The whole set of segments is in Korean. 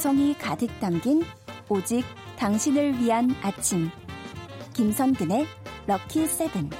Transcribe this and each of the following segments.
감성이 가득 담긴 오직 당신을 위한 아침. 김선근의 럭키 세븐.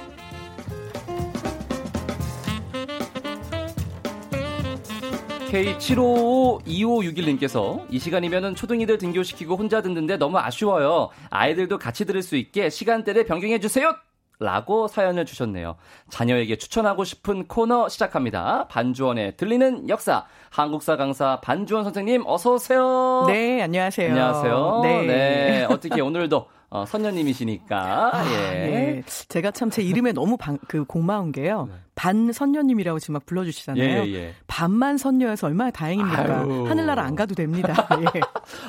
K752561님께서 이 시간이면은 초등이들 등교시키고 혼자 듣는데 너무 아쉬워요. 아이들도 같이 들을 수 있게 시간대를 변경해 주세요. 라고 사연을 주셨네요. 자녀에게 추천하고 싶은 코너 시작합니다. 반주원의 들리는 역사. 한국사 강사 반주원 선생님 어서 오세요. 네, 안녕하세요. 안녕하세요. 네. 네. 어떻게 오늘도 어, 선녀님이시니까. 아, 예. 예. 제가 참 제 이름에 너무 방, 그 고마운 게요. 네. 반 선녀님이라고 지금 막 불러주시잖아요. 예, 예. 반만 선녀여서 얼마나 다행입니까? 아유. 하늘나라 안 가도 됩니다. 예.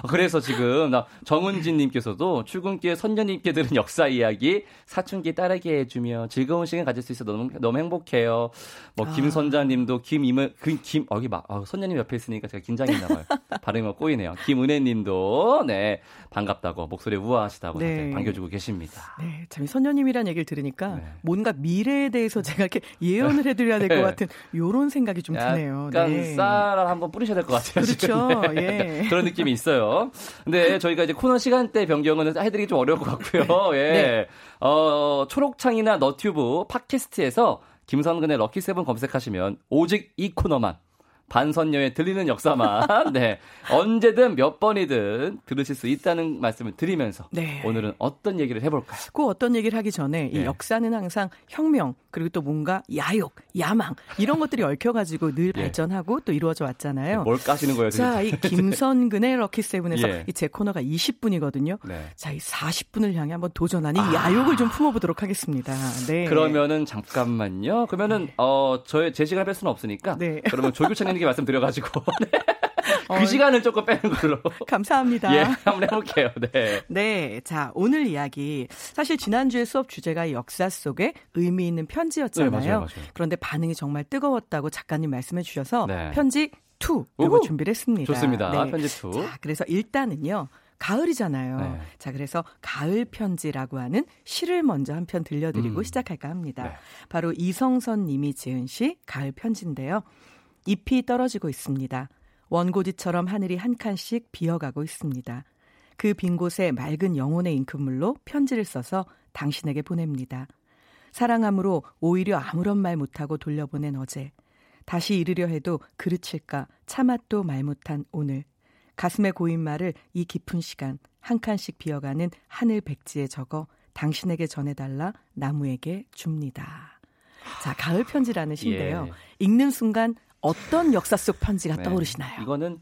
그래서 지금 나 정은진님께서도 출근길 선녀님께 들은 역사 이야기 사춘기 따르게 해주며 즐거운 시간 가질 수 있어 너무 너무 행복해요. 뭐 아. 김선자님도 김임은 그김 여기 막 아, 선녀님 옆에 있으니까 제가 긴장했나 봐요. 발음이 꼬이네요. 김은혜님도 네 반갑다고 목소리 우아하시다고 네. 반겨주고 계십니다. 네, 참 선녀님이란 얘기를 들으니까 네. 뭔가 미래에 대해서 제가 이렇게 예언을 해드려야 될것 네. 같은 이런 생각이 좀 드네요. 약간 네. 쌀을 한번 뿌리셔야 될 것 같아요. 그렇죠. 네. 예. 그런 느낌이 있어요. 근데 저희가 이제 코너 시간대 변경은 해드리기 좀 어려울 것 같고요. 예. 네. 어, 초록창이나 너튜브 팟캐스트에서 김선근의 럭키세븐 검색하시면 오직 이 코너만 반선녀의 들리는 역사만 네 언제든 몇 번이든 들으실 수 있다는 말씀을 드리면서 네. 오늘은 어떤 얘기를 해볼까요? 그 어떤 얘기를 하기 전에 이 네. 역사는 항상 혁명 그리고 또 뭔가 야욕, 야망 이런 것들이 얽혀가지고 늘 예. 발전하고 또 이루어져 왔잖아요. 뭘 까시는 거예요? 자, 이 김선근의 럭키 세븐에서 예. 이제 코너가 20분이거든요. 네. 자, 이 40분을 향해 한번 도전하는 아. 야욕을 좀 품어보도록 하겠습니다. 네. 그러면은 잠깐만요. 그러면은 네. 어 저의 제 시간 뺄 수는 없으니까. 네. 그러면 조규창님 께 말씀드려가지고. 네. 그 어, 시간을 조금 빼는 걸로. 감사합니다. 예, 한번 해볼게요. 네. 네. 자, 오늘 이야기. 사실 지난주에 수업 주제가 역사 속에 의미 있는 편지였잖아요. 네, 맞아요, 맞아요. 그런데 반응이 정말 뜨거웠다고 작가님 말씀해 주셔서 네. 편지 2 이거 준비를 했습니다. 좋습니다. 네. 편지 2. 자, 그래서 일단은요. 가을이잖아요. 네. 자, 그래서 가을 편지라고 하는 시를 먼저 한 편 들려드리고 음. 시작할까 합니다. 네. 바로 이성선 님이 지은 시 가을 편지인데요. 잎이 떨어지고 있습니다. 원고지처럼 하늘이 한 칸씩 비어가고 있습니다. 그 빈 곳에 맑은 영혼의 잉크물로 편지를 써서 당신에게 보냅니다. 사랑함으로 오히려 아무런 말 못하고 돌려보낸 어제. 다시 이르려 해도 그르칠까 차맛도 말 못한 오늘. 가슴에 고인 말을 이 깊은 시간 한 칸씩 비어가는 하늘 백지에 적어 당신에게 전해달라 나무에게 줍니다. 자, 가을 편지라는 시인데요. 예. 읽는 순간 어떤 역사 속 편지가 네. 떠오르시나요? 이거는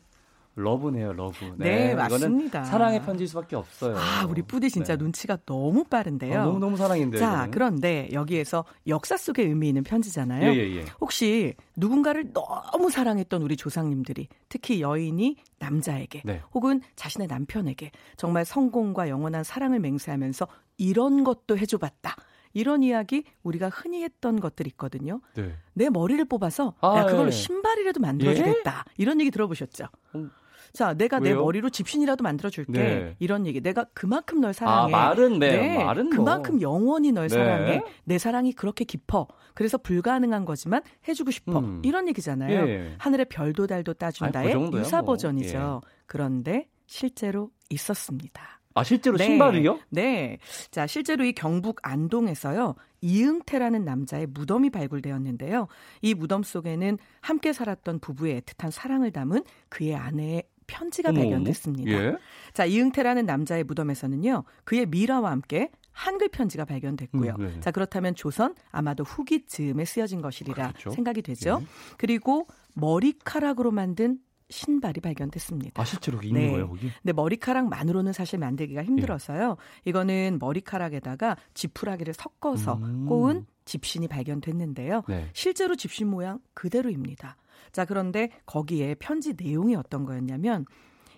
love네요, love. 네, 네 맞습니다. 사랑의 편지일 수밖에 없어요. 아, 우리 뿌디 진짜 네. 눈치가 너무 빠른데요. 아, 너무 너무 사랑인데. 자, 이거는. 그런데 여기에서 역사 속의 의미 있는 편지잖아요. 예, 예, 예. 혹시 누군가를 너무 사랑했던 우리 조상님들이 특히 여인이 남자에게 네. 혹은 자신의 남편에게 정말 성공과 영원한 사랑을 맹세하면서 이런 것도 해줘봤다. 이런 이야기 우리가 흔히 했던 것들 있거든요. 네. 내 머리를 뽑아서 아, 야, 그걸로 예. 신발이라도 만들어주겠다. 예? 이런 얘기 들어보셨죠? 음. 자, 내가 왜요? 내 머리로 집신이라도 만들어줄게. 네. 이런 얘기. 내가 그만큼 널 사랑해. 아, 말은 네. 네. 말은 뭐. 그만큼 영원히 널 네. 사랑해. 내 사랑이 그렇게 깊어. 그래서 불가능한 거지만 해주고 싶어. 음. 이런 얘기잖아요. 예. 하늘의 별도 달도 따준다의 아니, 그 유사 뭐. 버전이죠. 예. 그런데 실제로 있었습니다. 아, 실제로 네. 신발이요? 네. 자, 실제로 이 경북 안동에서요. 이응태라는 남자의 무덤이 발굴되었는데요. 이 무덤 속에는 함께 살았던 부부의 애틋한 사랑을 담은 그의 아내의 편지가 발견됐습니다. 예? 자, 이응태라는 남자의 무덤에서는요. 그의 미라와 함께 한글 편지가 발견됐고요. 음, 네. 자, 그렇다면 조선 아마도 후기 즈음에 쓰여진 것이리라 그렇죠. 생각이 되죠. 예. 그리고 머리카락으로 만든 신발이 발견됐습니다. 아 실제로 있는 네. 거예요 거기? 네 머리카락만으로는 사실 만들기가 힘들어서요. 예. 이거는 머리카락에다가 지푸라기를 섞어서 음. 꼬은 집신이 발견됐는데요. 네. 실제로 집신 모양 그대로입니다. 자 그런데 거기에 편지 내용이 어떤 거였냐면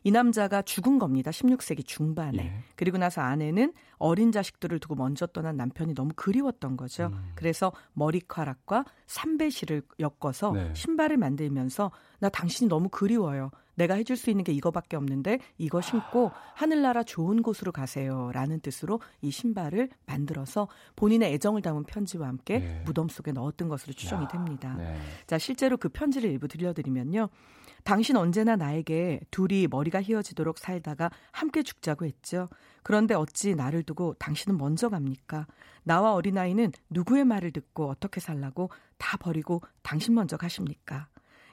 이 남자가 죽은 겁니다. 16세기 중반에. 예. 그리고 나서 아내는 어린 자식들을 두고 먼저 떠난 남편이 너무 그리웠던 거죠. 음. 그래서 머리카락과 삼배실을 엮어서 네. 신발을 만들면서 나 당신이 너무 그리워요. 내가 해줄 수 있는 게 이거밖에 없는데 이거 신고 하늘나라 좋은 곳으로 가세요 라는 뜻으로 이 신발을 만들어서 본인의 애정을 담은 편지와 함께 네. 무덤 속에 넣었던 것으로 추정이 됩니다. 네. 자 실제로 그 편지를 일부 들려드리면요. 당신 언제나 나에게 둘이 머리가 휘어지도록 살다가 함께 죽자고 했죠. 그런데 어찌 나를 두고 당신은 먼저 갑니까? 나와 어린아이는 누구의 말을 듣고 어떻게 살라고 다 버리고 당신 먼저 가십니까?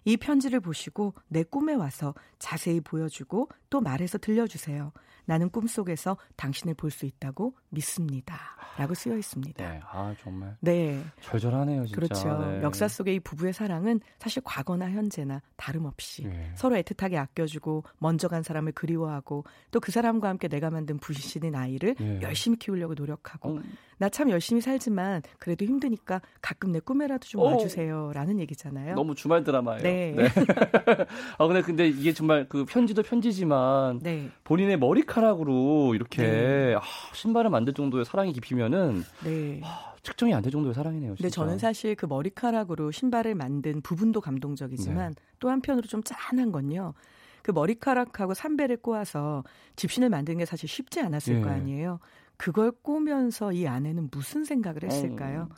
이 편지를 보시고 내 꿈에 와서 자세히 보여주고 또 말해서 들려주세요. 나는 꿈속에서 당신을 볼 수 있다고 믿습니다. 라고 쓰여 있습니다. 네. 아, 정말. 네. 절절하네요, 진짜. 그렇죠. 네. 역사 속의 이 부부의 사랑은 사실 과거나 현재나 다름없이 네. 서로 애틋하게 아껴주고 먼저 간 사람을 그리워하고 또 그 사람과 함께 내가 만든 부신인 아이를 네. 열심히 키우려고 노력하고 음. 나참 열심히 살지만 그래도 힘드니까 가끔 내 꿈에라도 좀 와주세요. 라는 얘기잖아요. 너무 주말 드라마예요. 네. 네. 아, 근데, 근데 이게 정말 그 편지도 편지지만 네. 본인의 머리카락 으로 이렇게 네. 아, 신발을 만들 정도의 사랑이 깊이면은 네. 아, 측정이 안 될 정도의 사랑이네요. 진짜. 네, 저는 사실 그 머리카락으로 신발을 만든 부분도 감동적이지만 네. 또 한편으로 좀 짠한 건요. 그 머리카락하고 삼배를 꼬아서 짚신을 만드는 게 사실 쉽지 않았을 네. 거 아니에요. 그걸 꼬면서 이 아내는 무슨 생각을 했을까요? 어.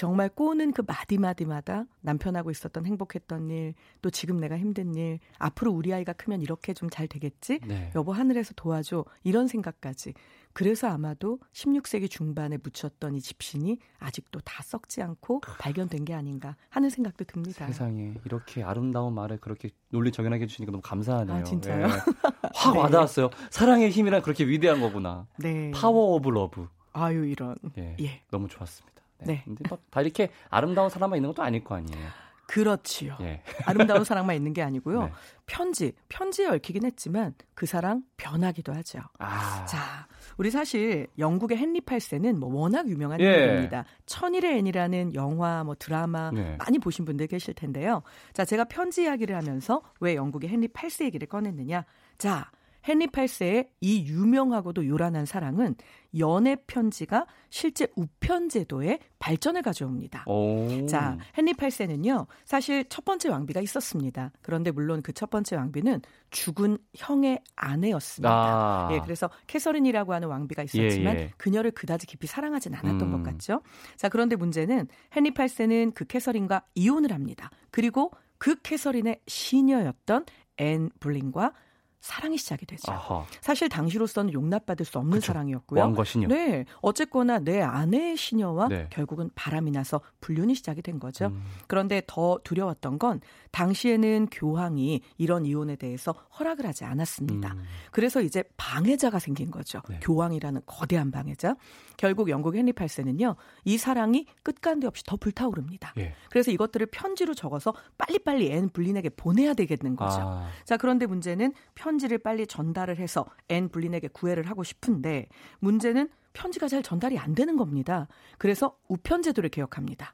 정말 꼬는 그 마디마디마다 남편하고 있었던 행복했던 일, 또 지금 내가 힘든 일, 앞으로 우리 아이가 크면 이렇게 좀 잘 되겠지? 네. 여보 하늘에서 도와줘. 이런 생각까지. 그래서 아마도 16세기 중반에 묻혔던 이 짚신이 아직도 다 썩지 않고 발견된 게 아닌가 하는 생각도 듭니다. 세상에 이렇게 아름다운 말을 그렇게 논리정연하게 해주시니까 너무 감사하네요. 아, 진짜요? 네. 확 네. 와닿았어요. 사랑의 힘이란 그렇게 위대한 거구나. 네. Power of love. 아유 이런. 예. 예. 너무 좋았습니다. 네. 네. 근데 다 이렇게 아름다운 사람만 있는 것도 아닐 거 아니에요. 그렇지요. 예. 아름다운 사랑만 있는 게 아니고요. 네. 편지, 편지에 얽히긴 했지만 그 사랑 변하기도 하죠. 아. 자, 우리 사실 영국의 헨리 8세는 뭐 워낙 유명한 예. 인물입니다. 천일의 앤이라는 영화, 뭐 드라마 네. 많이 보신 분들 계실 텐데요. 자, 제가 편지 이야기를 하면서 왜 영국의 헨리 8세 얘기를 꺼냈느냐? 자, 헨리 8세의 이 유명하고도 요란한 사랑은 연애 편지가 실제 우편 제도의 발전을 가져옵니다. 오. 자, 헨리 8세는요. 사실 첫 번째 왕비가 있었습니다. 그런데 물론 그 첫 번째 왕비는 죽은 형의 아내였습니다. 아. 예, 그래서 캐서린이라고 하는 왕비가 있었지만 예, 예. 그녀를 그다지 깊이 사랑하진 않았던 음. 것 같죠. 자, 그런데 문제는 헨리 8세는 그 캐서린과 이혼을 합니다. 그리고 그 캐서린의 시녀였던 앤 불린과 사랑이 시작이 되죠. 아하. 사실 당시로서는 용납받을 수 없는 그쵸. 사랑이었고요. 왕과 시녀. 네, 어쨌거나 내 아내의 시녀와 네. 결국은 바람이 나서 불륜이 시작이 된 거죠. 음. 그런데 더 두려웠던 건 당시에는 교황이 이런 이혼에 대해서 허락을 하지 않았습니다. 음. 그래서 이제 방해자가 생긴 거죠. 네. 교황이라는 거대한 방해자. 결국 영국 헨리 8세는요, 이 사랑이 끝간데 없이 더 불타오릅니다. 예. 그래서 이것들을 편지로 적어서 빨리빨리 앤 불린에게 보내야 되겠는 거죠. 아. 자, 그런데 문제는 편지를 빨리 전달을 해서 앤 불린에게 구애를 하고 싶은데 문제는 편지가 잘 전달이 안 되는 겁니다. 그래서 우편제도를 개혁합니다.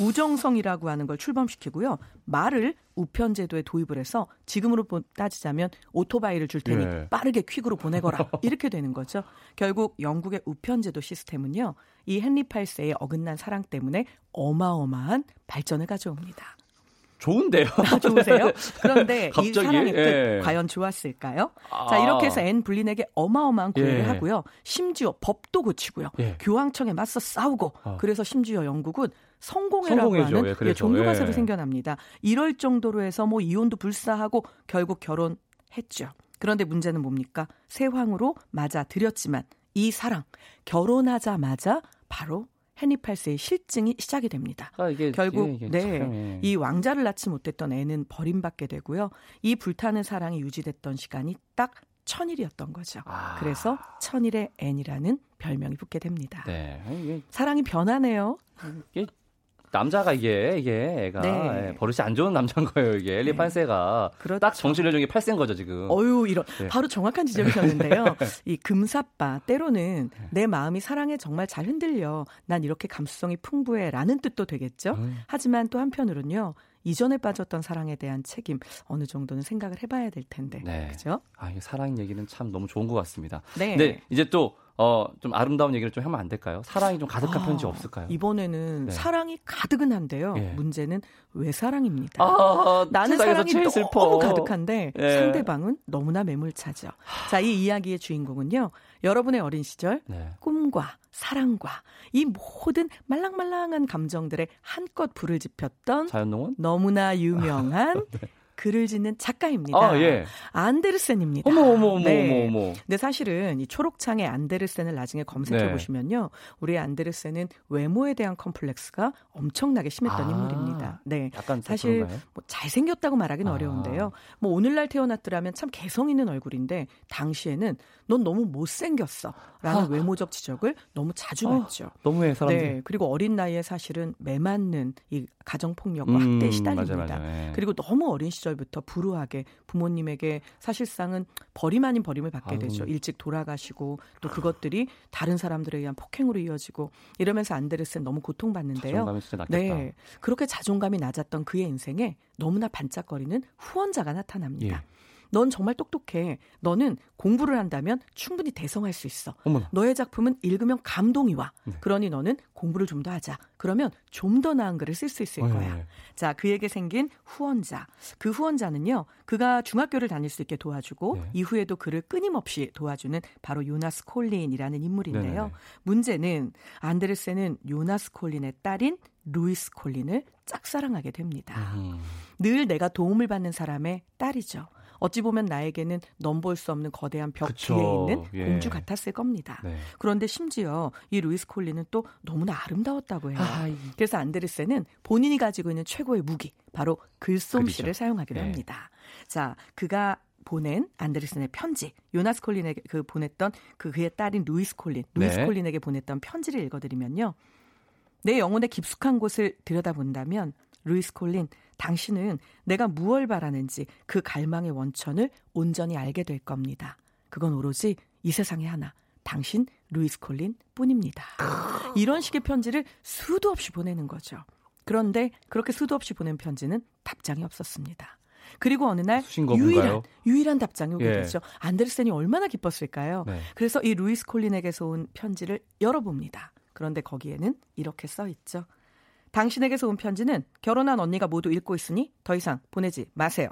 우정성이라고 하는 걸 출범시키고요. 말을 우편제도에 도입을 해서 지금으로 따지자면 오토바이를 줄 테니 네. 빠르게 퀵으로 보내거라. 이렇게 되는 거죠. 결국 영국의 우편제도 시스템은요. 이 헨리 8세의 어긋난 사랑 때문에 어마어마한 발전을 가져옵니다. 좋은데요. 아, 좋으세요? 그런데 이 사랑의 끝 예. 과연 좋았을까요? 아. 자 이렇게 해서 앤 불린에게 어마어마한 구애를 예. 하고요. 심지어 법도 고치고요. 예. 교황청에 맞서 싸우고 아. 그래서 심지어 영국은 성공회라고. 하는 예, 종교가 새로 예. 생겨납니다. 이럴 정도로 해서 뭐 이혼도 불사하고 결국 결혼했죠. 그런데 문제는 뭡니까? 새 황으로 맞아 들였지만 이 사랑 결혼하자마자 바로 헨리 8세의 실증이 시작이 됩니다. 아, 이게, 결국 이게, 이게 네, 참, 예. 이 왕자를 낳지 못했던 애는 버림받게 되고요. 이 불타는 사랑이 유지됐던 시간이 딱 천일이었던 거죠. 아. 그래서 천일의 앤이라는 별명이 붙게 됩니다. 네. 사랑이 변하네요. 남자가 이게 이게 애가 네. 예, 버릇이 안 좋은 남자인 거예요 이게 엘리 네. 판세가 그렇죠. 딱 정신연령이 8세인 거죠 지금. 어유 이런 네. 바로 정확한 지적이셨는데요. 이 금사빠 때로는 네. 내 마음이 사랑에 정말 잘 흔들려 난 이렇게 감수성이 풍부해라는 뜻도 되겠죠. 음. 하지만 또 한편으로는요. 이전에 빠졌던 사랑에 대한 책임 어느 정도는 생각을 해봐야 될 텐데, 네. 그죠? 아, 이 사랑 얘기는 참 너무 좋은 것 같습니다. 네. 네, 이제 또 어, 좀 아름다운 얘기를 좀 하면 안 될까요? 사랑이 좀 가득한 아, 편지 없을까요? 이번에는 네. 사랑이 가득은 한데요. 예. 문제는 왜 사랑입니다. 아, 나는 사랑이 너무 슬퍼. 가득한데 예. 상대방은 너무나 매몰차죠. 자, 이 이야기의 주인공은요. 여러분의 어린 시절 네. 꿈과 사랑과 이 모든 말랑말랑한 감정들의 한껏 불을 지폈던 자연농원? 너무나 유명한 네. 글을 짓는 작가입니다. 아, 예. 안데르센입니다. 어머, 어머, 어머, 네. 어머, 어머. 근데 사실은 이 초록창의 안데르센을 나중에 검색해 네. 보시면요. 우리 안데르센은 외모에 대한 컴플렉스가 엄청나게 심했던 아, 인물입니다. 네. 약간 사실 뭐 잘생겼다고 말하기는 아. 어려운데요. 뭐 오늘날 태어났더라면 참 개성 있는 얼굴인데 당시에는 넌 너무 못생겼어. 라는 아. 외모적 지적을 너무 자주 아, 받죠. 너무해, 사람들. 네. 그리고 어린 나이에 사실은 매맞는 이 가정폭력과 음, 학대에 시달립니다. 맞아, 맞아. 네. 그리고 너무 어린 시절 부터 불우하게 부모님에게 사실상은 버림 아닌 버림을 받게 아유. 되죠. 일찍 돌아가시고 또 그것들이 다른 사람들에 의한 폭행으로 이어지고 이러면서 안데르센 너무 고통받는데요. 네. 그렇게 자존감이 낮았던 그의 인생에 너무나 반짝거리는 후원자가 나타납니다. 예. 넌 정말 똑똑해. 너는 공부를 한다면 충분히 대성할 수 있어. 어머나. 너의 작품은 읽으면 감동이 와. 네. 그러니 너는 공부를 좀 더 하자. 그러면 좀 더 나은 글을 쓸 수 있을 어, 거야. 네. 자, 그에게 생긴 후원자. 그 후원자는요. 그가 중학교를 다닐 수 있게 도와주고 네. 이후에도 그를 끊임없이 도와주는 바로 요나스 콜린이라는 인물인데요. 네네. 문제는 안데르센은 요나스 콜린의 딸인 루이스 콜린을 짝사랑하게 됩니다. 음. 늘 내가 도움을 받는 사람의 딸이죠. 어찌 보면 나에게는 넘볼 수 없는 거대한 벽 그쵸. 뒤에 있는 예. 공주 같았을 겁니다. 네. 그런데 심지어 이 루이스 콜린은 또 너무나 아름다웠다고 해요. 아, 그래서 안데르센은 본인이 가지고 있는 최고의 무기 바로 글솜씨를 그렇죠. 사용하기로 네. 합니다. 자, 그가 보낸 안데르센의 편지, 요나스 콜린에게 그 보냈던 그 그의 딸인 루이스 콜린, 루이스 네. 콜린에게 보냈던 편지를 읽어드리면요. 내 영혼의 깊숙한 곳을 들여다본다면 루이스 콜린, 당신은 내가 무얼 바라는지 그 갈망의 원천을 온전히 알게 될 겁니다. 그건 오로지 이 세상에 하나, 당신 루이스 콜린 뿐입니다. 이런 식의 편지를 수도 없이 보내는 거죠. 그런데 그렇게 수도 없이 보낸 편지는 답장이 없었습니다. 그리고 어느 날 유일한 유일한 답장이 오게 예. 되죠. 안데르센이 얼마나 기뻤을까요? 네. 그래서 이 루이스 콜린에게서 온 편지를 열어봅니다. 그런데 거기에는 이렇게 써 있죠. 당신에게서 온 편지는 결혼한 언니가 모두 읽고 있으니 더 이상 보내지 마세요.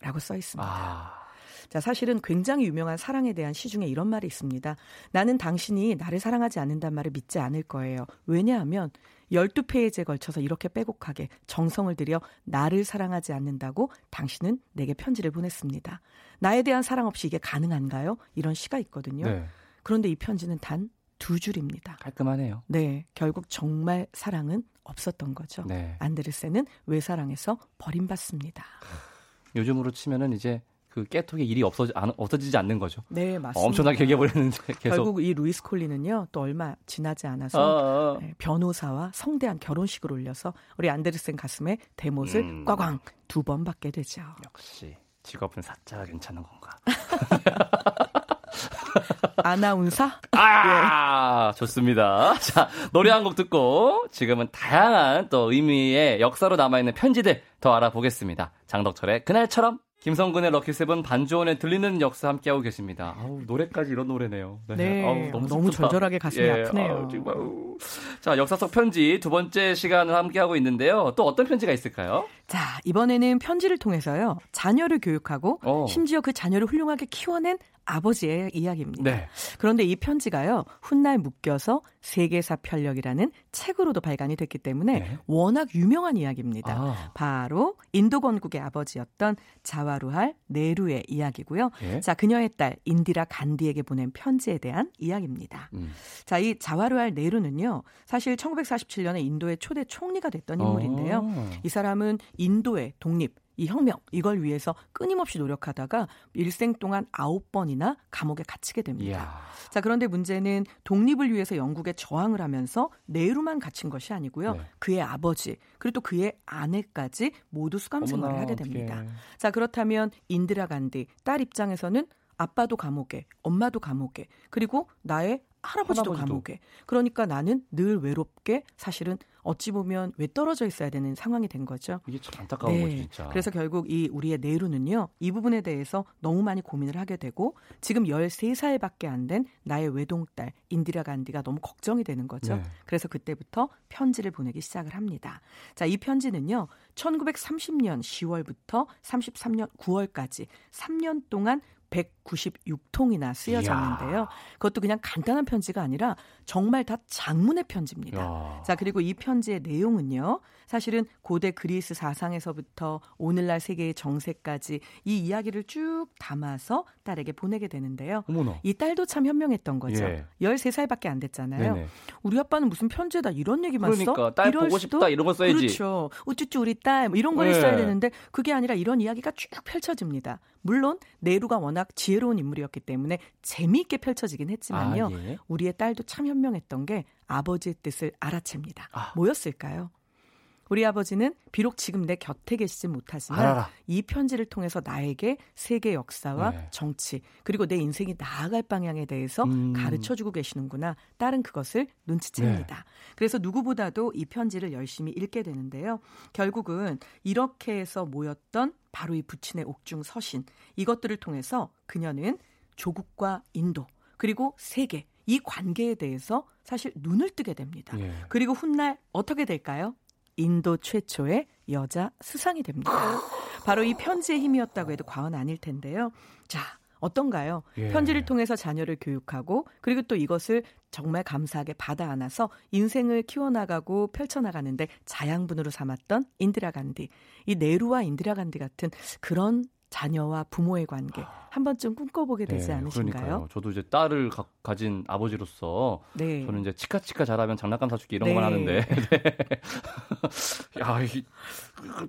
라고 써 있습니다. 아... 자, 사실은 굉장히 유명한 사랑에 대한 시 중에 이런 말이 있습니다. 나는 당신이 나를 사랑하지 않는단 말을 믿지 않을 거예요. 왜냐하면 12페이지에 걸쳐서 이렇게 빼곡하게 정성을 들여 나를 사랑하지 않는다고 당신은 내게 편지를 보냈습니다. 나에 대한 사랑 없이 이게 가능한가요? 이런 시가 있거든요. 네. 그런데 이 편지는 단 두 줄입니다. 깔끔하네요. 네. 결국 정말 사랑은 없었던 거죠. 네. 안데르센은 외사랑에서 버림받습니다. 요즘으로 치면은 이제 그 깨톡의 일이 없어지, 안, 없어지지 않는 거죠. 네, 맞습니다. 엄청나게 얘기해버렸는데 계속. 결국 이 루이스 콜린은요, 또 얼마 지나지 않아서 아, 아. 네, 변호사와 성대한 결혼식을 올려서 우리 안데르센 가슴에 대못을 음. 꽝꽝 두 번 받게 되죠. 역시 직업은 사자가 괜찮은 건가? 아나운서? 아, 예. 좋습니다. 자, 노래 한 곡 듣고 지금은 다양한 또 의미의 역사로 남아있는 편지들 더 알아보겠습니다. 장덕철의 그날처럼 김성근의 럭키세븐 반주원에 들리는 역사 함께하고 계십니다. 아우, 노래까지 이런 노래네요. 네. 네. 아우, 너무, 너무 절절하게 가슴이 예. 아프네요. 아우, 자, 역사 속 편지 두 번째 시간을 함께하고 있는데요. 또 어떤 편지가 있을까요? 자, 이번에는 편지를 통해서요. 자녀를 교육하고 어. 심지어 그 자녀를 훌륭하게 키워낸 아버지의 이야기입니다. 네. 그런데 이 편지가요, 훗날 묶여서 세계사 편력이라는 책으로도 발간이 됐기 때문에 네. 워낙 유명한 이야기입니다. 아. 바로 인도 건국의 아버지였던 자와루할 네루의 이야기고요. 네. 자, 그녀의 딸 인디라 간디에게 보낸 편지에 대한 이야기입니다. 음. 자, 이 자와루할 네루는요, 사실 1947년에 인도의 초대 총리가 됐던 인물인데요. 어. 이 사람은 인도의 독립, 이 혁명 이걸 위해서 끊임없이 노력하다가 일생 동안 아홉 번이나 감옥에 갇히게 됩니다. 이야. 자 그런데 문제는 독립을 위해서 영국에 저항을 하면서 내루만 갇힌 것이 아니고요. 네. 그의 아버지 그리고 또 그의 아내까지 모두 수감 생활을 하게 됩니다. 어떡해. 자 그렇다면 인드라 간디 딸 입장에서는 아빠도 감옥에, 엄마도 감옥에, 그리고 나의 할아버지도, 할아버지도 감옥에. 그러니까 나는 늘 외롭게 사실은 어찌 보면 왜 떨어져 있어야 되는 상황이 된 거죠. 이게 참 안타까운 네. 거죠, 진짜. 그래서 결국 이 우리의 내루는요. 이 부분에 대해서 너무 많이 고민을 하게 되고 지금 13살밖에 안 된 나의 외동딸 인디라 간디가 너무 걱정이 되는 거죠. 네. 그래서 그때부터 편지를 보내기 시작을 합니다. 자, 이 편지는요. 1930년 10월부터 33년 9월까지 3년 동안 196통이나 쓰여졌는데요. 이야. 그것도 그냥 간단한 편지가 아니라 정말 다 장문의 편지입니다. 이야. 자, 그리고 이 편지의 내용은요. 사실은 고대 그리스 사상에서부터 오늘날 세계의 정세까지 이 이야기를 쭉 담아서 딸에게 보내게 되는데요. 어머나. 이 딸도 참 현명했던 거죠. 예. 13살밖에 안 됐잖아요. 네네. 우리 아빠는 무슨 편지에다 이런 얘기만 그러니까, 써? 딸 보고 수도? 싶다 이런 거 써야지. 그렇죠. 우쭈쭈 우리 딸 뭐 이런 걸 네. 써야 되는데 그게 아니라 이런 이야기가 쭉 펼쳐집니다. 물론 네루가 워낙 지혜로운 인물이었기 때문에 재미있게 펼쳐지긴 했지만요. 아, 예. 우리의 딸도 참 현명했던 게 아버지의 뜻을 알아챕니다. 아. 뭐였을까요? 우리 아버지는 비록 지금 내 곁에 계시지 못하지만 알아라. 이 편지를 통해서 나에게 세계 역사와 네. 정치 그리고 내 인생이 나아갈 방향에 대해서 음. 가르쳐 주고 계시는구나. 딸은 그것을 눈치챕니다. 네. 그래서 누구보다도 이 편지를 열심히 읽게 되는데요. 결국은 이렇게 해서 모였던 바로 이 부친의 옥중 서신 이것들을 통해서 그녀는 조국과 인도 그리고 세계 이 관계에 대해서 사실 눈을 뜨게 됩니다. 예. 그리고 훗날 어떻게 될까요? 인도 최초의 여자 수상이 됩니다. 바로 이 편지의 힘이었다고 해도 과언 아닐 텐데요. 자, 어떤가요? 예. 편지를 통해서 자녀를 교육하고 그리고 또 이것을 정말 감사하게 받아 안아서 인생을 키워나가고 펼쳐나가는데 자양분으로 삼았던 인디라 간디. 이 네루와 인디라 간디 같은 그런 자녀와 부모의 관계 한 번쯤 꿈꿔보게 되지 네, 않으신가요? 그러니까요. 저도 이제 딸을 가, 진 아버지로서 네. 저는 이제 치카치카 잘하면 장난감 사주기 이런 네. 걸 하는데 네. 야, 이,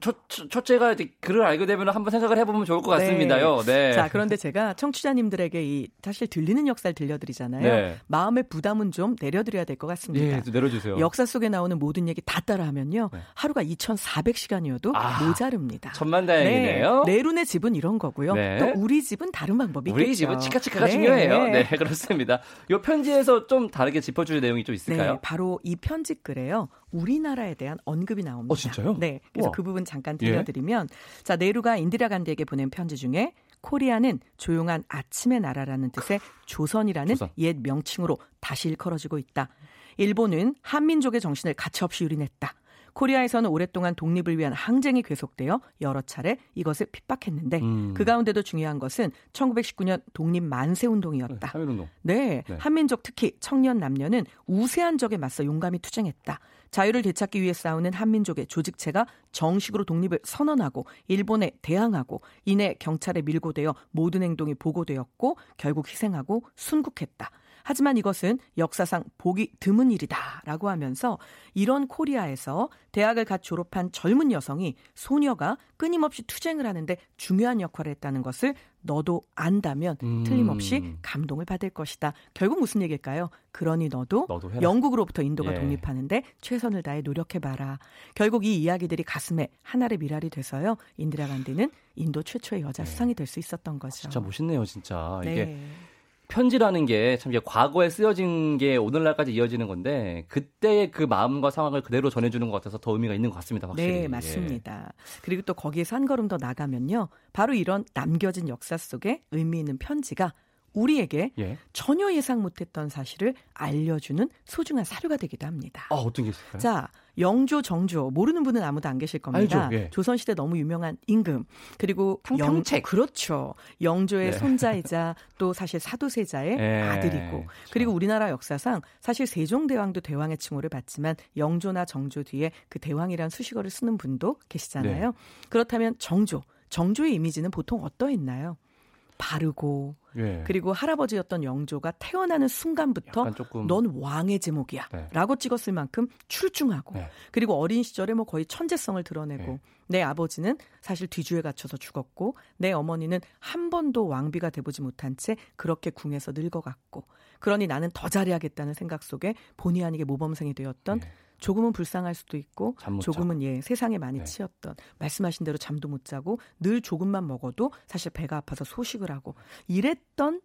첫, 첫째가 글을 알게 되면 한번 생각을 해보면 좋을 것 같습니다요. 네. 네. 자 그런데 제가 청취자님들에게 이 사실 들리는 역사를 들려드리잖아요. 네. 마음의 부담은 좀 내려드려야 될 것 같습니다. 예, 내려주세요. 역사 속에 나오는 모든 얘기 다 따라하면요 하루가 2,400시간이어도 아, 모자릅니다. 천만다행이네요. 네. 내룬의 집은 이런 거고요. 또 우리 집은 다른 방법이 우리 있겠죠. 집은 치카치카가 네. 중요해요. 네. 네, 그렇습니다. 이 편지에서 좀 다르게 짚어줄 내용이 좀 있을까요? 네, 바로 이 편지 글에요. 우리나라에 대한 언급이 나옵니다. 어, 진짜요? 네. 그래서 우와. 그 부분 잠깐 들려드리면, 예? 자, 네루가 인디라 간디에게 보낸 편지 중에 코리아는 조용한 아침의 나라라는 뜻의 조선이라는 조선. 옛 명칭으로 다시 일컬어지고 있다. 일본은 한민족의 정신을 가차없이 유린했다. 코리아에서는 오랫동안 독립을 위한 항쟁이 계속되어 여러 차례 이것을 핍박했는데 음. 그 가운데도 중요한 것은 1919년 독립 만세 운동이었다. 네, 운동. 네, 네, 한민족 특히 청년 남녀는 우세한 적에 맞서 용감히 투쟁했다. 자유를 되찾기 위해 싸우는 한민족의 조직체가 정식으로 독립을 선언하고 일본에 대항하고 이내 경찰에 밀고되어 모든 행동이 보고되었고 결국 희생하고 순국했다. 하지만 이것은 역사상 보기 드문 일이다라고 하면서 이런 코리아에서 대학을 갓 졸업한 젊은 여성이 소녀가 끊임없이 투쟁을 하는데 중요한 역할을 했다는 것을 너도 안다면 음. 틀림없이 감동을 받을 것이다. 결국 무슨 얘기일까요? 그러니 너도, 너도 영국으로부터 인도가 예. 독립하는데 최선을 다해 노력해봐라. 결국 이 이야기들이 가슴에 하나의 미랄이 돼서요. 인디라 간디는 인도 최초의 여자 네. 수상이 될 수 있었던 거죠. 진짜 멋있네요, 진짜. 네. 이게 편지라는 게 참 과거에 쓰여진 게 오늘날까지 이어지는 건데 그때의 그 마음과 상황을 그대로 전해주는 것 같아서 더 의미가 있는 것 같습니다. 확실히. 네, 맞습니다. 예. 그리고 또 거기에서 한 걸음 더 나가면요. 바로 이런 남겨진 역사 속에 의미 있는 편지가 우리에게 예. 전혀 예상 못했던 사실을 알려주는 소중한 사료가 되기도 합니다. 아, 어떤 게 있을까요? 자, 영조, 정조 모르는 분은 아무도 안 계실 겁니다. 예. 조선시대 너무 유명한 임금 그리고 영, 그렇죠. 영조의 네. 손자이자 또 사실 사도세자의 네. 아들이고 그렇죠. 그리고 우리나라 역사상 사실 세종대왕도 대왕의 칭호를 받지만 영조나 정조 뒤에 그 대왕이란 수식어를 쓰는 분도 계시잖아요. 네. 그렇다면 정조, 정조의 이미지는 보통 어떠했나요? 바르고 예. 그리고 할아버지였던 영조가 태어나는 순간부터 넌 왕의 제목이야 네. 라고 찍었을 만큼 출중하고 네. 그리고 어린 시절에 뭐 거의 천재성을 드러내고 네. 내 아버지는 사실 뒤주에 갇혀서 죽었고 내 어머니는 한 번도 왕비가 돼보지 못한 채 그렇게 궁에서 늙어갔고 그러니 나는 더 잘해야겠다는 생각 속에 본의 아니게 모범생이 되었던 네. 조금은 불쌍할 수도 있고 조금은 예 세상에 많이 네. 치였던 말씀하신 대로 잠도 못 자고 늘 조금만 먹어도 사실 배가 아파서 소식을 하고 이랬던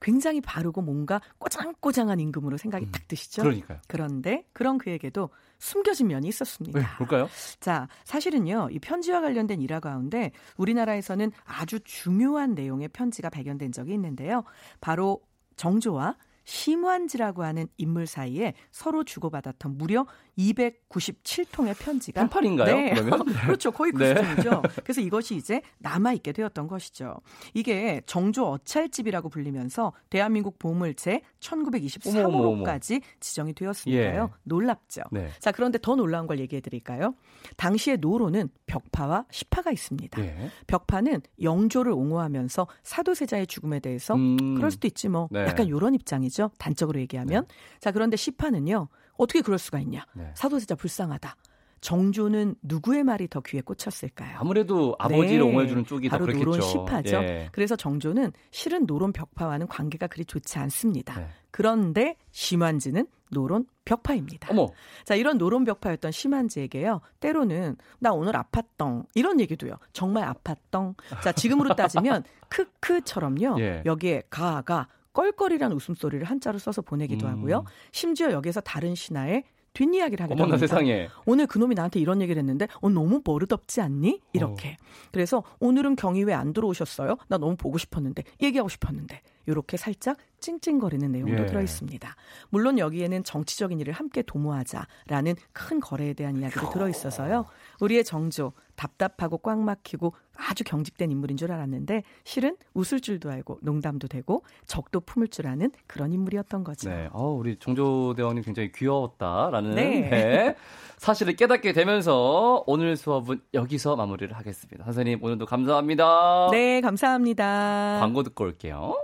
굉장히 바르고 뭔가 꼬장꼬장한 임금으로 생각이 음, 딱 드시죠. 그러니까요. 그런데 그런 그에게도 숨겨진 면이 있었습니다. 네, 볼까요? 자, 사실은요, 이 편지와 관련된 일화 가운데 우리나라에서는 아주 중요한 내용의 편지가 발견된 적이 있는데요. 바로 정조와 심환지라고 하는 인물 사이에 서로 주고받았던 무려 297통의 편지가 펜팔인가요? 네. 그렇죠. 거의 그 네. 수준이죠. 그래서 이것이 이제 남아 있게 되었던 것이죠. 이게 정조 어찰집이라고 불리면서 대한민국 보물제 1923호까지 지정이 되었으니까요. 예. 놀랍죠. 네. 자, 그런데 더 놀라운 걸 얘기해 드릴까요? 당시의 노로는 벽파와 시파가 있습니다. 예. 벽파는 영조를 옹호하면서 사도세자의 죽음에 대해서 음. 그럴 수도 있지 뭐 네. 약간 이런 입장이죠. 단적으로 얘기하면. 네. 자, 그런데 시파는요. 어떻게 그럴 수가 있냐? 네. 사도세자 불쌍하다. 정조는 누구의 말이 더 귀에 꽂혔을까요? 아무래도 아버지를 네. 옹호해주는 쪽이 바로 더 그렇겠죠. 노론 시파죠. 예. 그래서 정조는 실은 노론 벽파와는 관계가 그리 좋지 않습니다. 네. 그런데 심환지는 노론 벽파입니다. 어머. 자, 이런 노론 벽파였던 심환지에게요. 때로는 나 오늘 아팠덩 이런 얘기도요. 정말 아팠덩. 자, 지금으로 따지면 크크처럼요. 예. 여기에 가가 껄껄이라는 웃음소리를 한자로 써서 보내기도 음. 하고요. 심지어 여기서 다른 신하의 뒷이야기를 하기도 합니다. 세상에. 오늘 그놈이 나한테 이런 얘기를 했는데 어, 너무 버릇없지 않니? 이렇게. 어. 그래서 오늘은 경위 왜안 들어오셨어요? 나 너무 보고 싶었는데 얘기하고 싶었는데 이렇게 살짝 찡찡거리는 내용도 예. 들어 있습니다. 물론 여기에는 정치적인 일을 함께 도모하자라는 큰 거래에 대한 이야기도 들어 있어서요. 우리의 정조 답답하고 꽉 막히고 아주 경직된 인물인 줄 알았는데 실은 웃을 줄도 알고 농담도 되고 적도 품을 줄 아는 그런 인물이었던 거죠. 네. 어, 우리 정조 대원이 굉장히 귀여웠다라는 네. 네. 사실을 깨닫게 되면서 오늘 수업은 여기서 마무리를 하겠습니다. 선생님 오늘도 감사합니다. 네, 감사합니다. 광고 듣고 올게요.